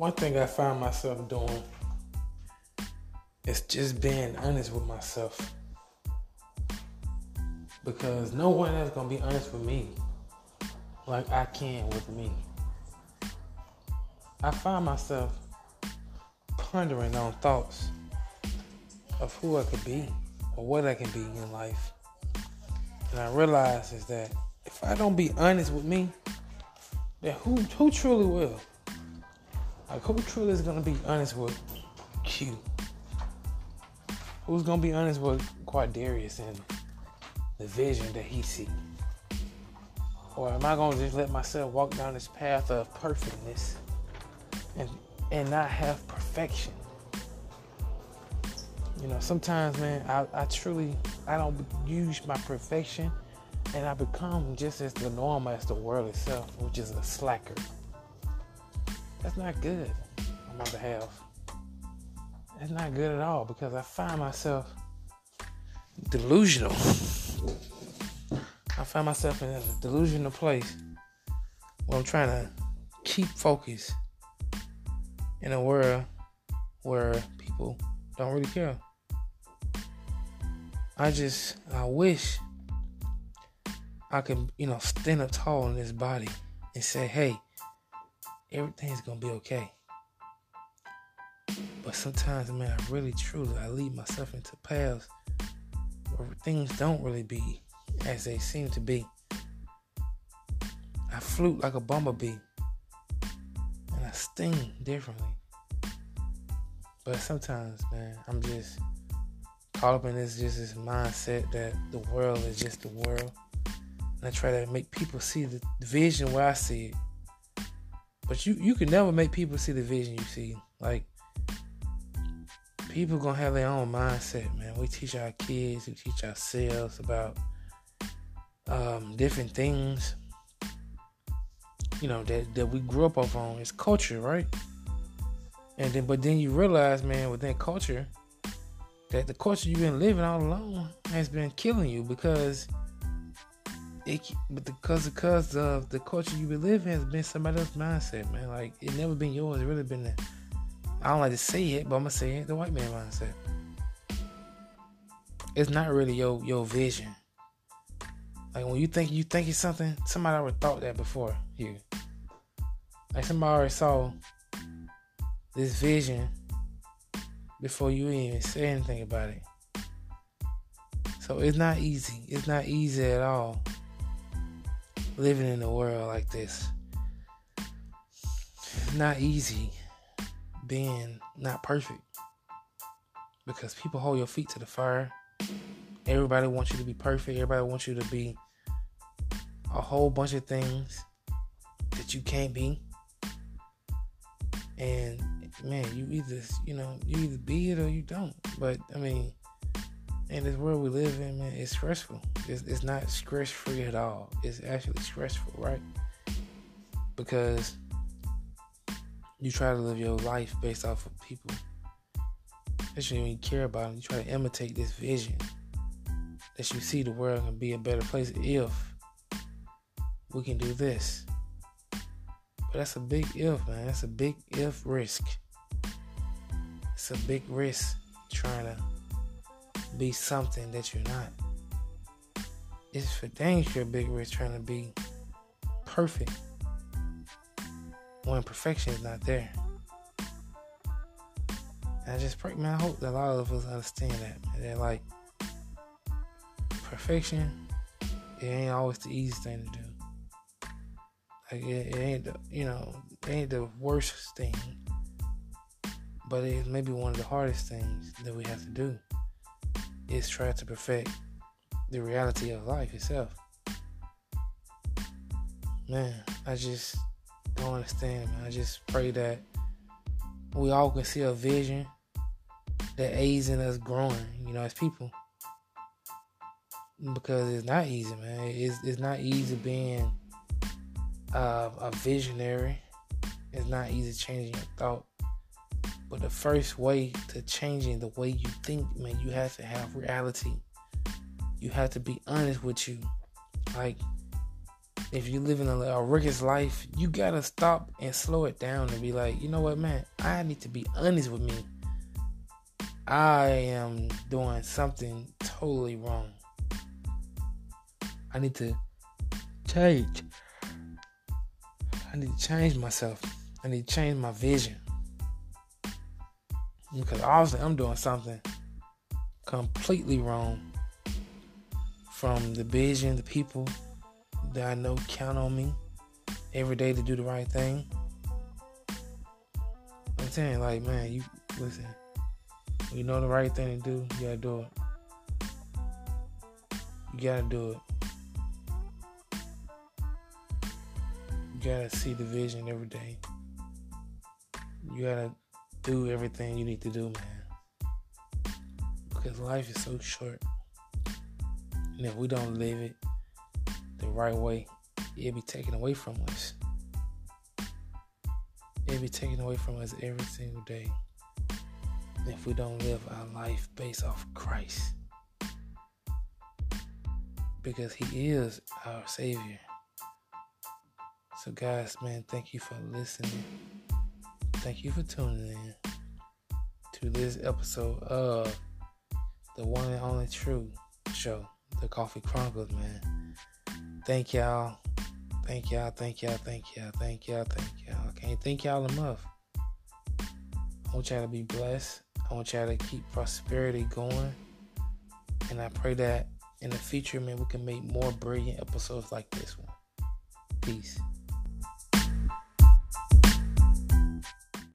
one thing I find myself doing is just being honest with myself. Because no one else gonna be honest with me like I can with me. I find myself pondering on thoughts of who I could be or what I can be in life. And I realize is that if I don't be honest with me, then who who truly will? Like who truly is gonna be honest with Q? Who's gonna be honest with Quadarius and the vision that he sees? Or am I gonna just let myself walk down this path of perfectness and and not have perfection? You know, sometimes man, I, I truly I don't use my perfection and I become just as the norm as the world itself, which is a slacker. That's not good on my behalf. That's not good at all because I find myself delusional. I find myself in a delusional place where I'm trying to keep focus in a world where people don't really care. I just, I wish I could, you know, stand up tall in this body and say, hey, everything's gonna be okay. But sometimes, man, I really, truly, I lead myself into paths where things don't really be as they seem to be. I flute like a bumblebee and I sting differently. But sometimes, man, I'm just caught up in this just this mindset that the world is just the world. And I try to make people see the vision where I see it. But you you can never make people see the vision you see. Like people gonna have their own mindset, man. We teach our kids, we teach ourselves about um, different things, you know, that, that we grew up off on. It's culture, right? And then, but then you realize, man, within culture, that the culture you've been living all along has been killing you because it, but because because of the culture you've been living has been somebody else's mindset, man. Like it never been yours. It really been. The, I don't like to say it, but I'm gonna say it. The white man mindset. It's not really your your vision. Like when you think you think it's something, somebody already thought that before you. Like somebody already saw this vision before you even say anything about it. So it's not easy. It's not easy at all living in a world like this. Not easy being not perfect because people hold your feet to the fire Everybody wants you to be perfect. Everybody wants you to be a whole bunch of things that you can't be. And man, you either you know you either be it or you don't. But I mean, in this world we live in, man, it's stressful. It's, it's not stress free at all. It's actually stressful, right? Because you try to live your life based off of people that you don't even care about. Them. You try to imitate this vision that you see the world can be a better place if we can do this. But that's a big if, man. That's a big if risk. It's a big risk trying to be something that you're not. It's for dang sure big risk trying to be perfect when perfection is not there. And I just pray, man, I hope that a lot of us understand that. Man. They're like, perfection, it ain't always the easiest thing to do. Like it, it ain't the you know it ain't the worst thing, but it's maybe one of the hardest things that we have to do. Is trying to perfect the reality of life itself. Man, I just don't understand. Man. I just pray that we all can see a vision that aids in us growing, you know, as people because it's not easy, man. It's it's not easy being uh, a visionary. It's not easy changing your thought. But the first way to changing the way you think, man, you have to have reality. You have to be honest with you. Like if you live in a, a rigorous life, you gotta stop and slow it down and be like, you know what, man, I need to be honest with me. I am doing something totally wrong. I need to change. I need to change myself. I need to change my vision. Because obviously I'm doing something completely wrong from the vision, the people that I know count on me every day to do the right thing. I'm saying, like, man, you listen. You know the right thing to do, you gotta do it. You gotta do it. You gotta see the vision every day. You gotta do everything you need to do, man. Because life is so short. And if we don't live it the right way, it'll be taken away from us. It'll be taken away from us every single day if we don't live our life based off Christ. Because He is our Savior. So, guys, man, thank you for listening. Thank you for tuning in to this episode of the one and only true show the Coffee Chronicles, man. Thank y'all. Thank y'all, thank y'all, thank y'all, thank y'all, thank y'all. I can't thank y'all enough. I want y'all to be blessed. I want y'all to keep prosperity going. And I pray that in the future, man, we can make more brilliant episodes like this one. Peace.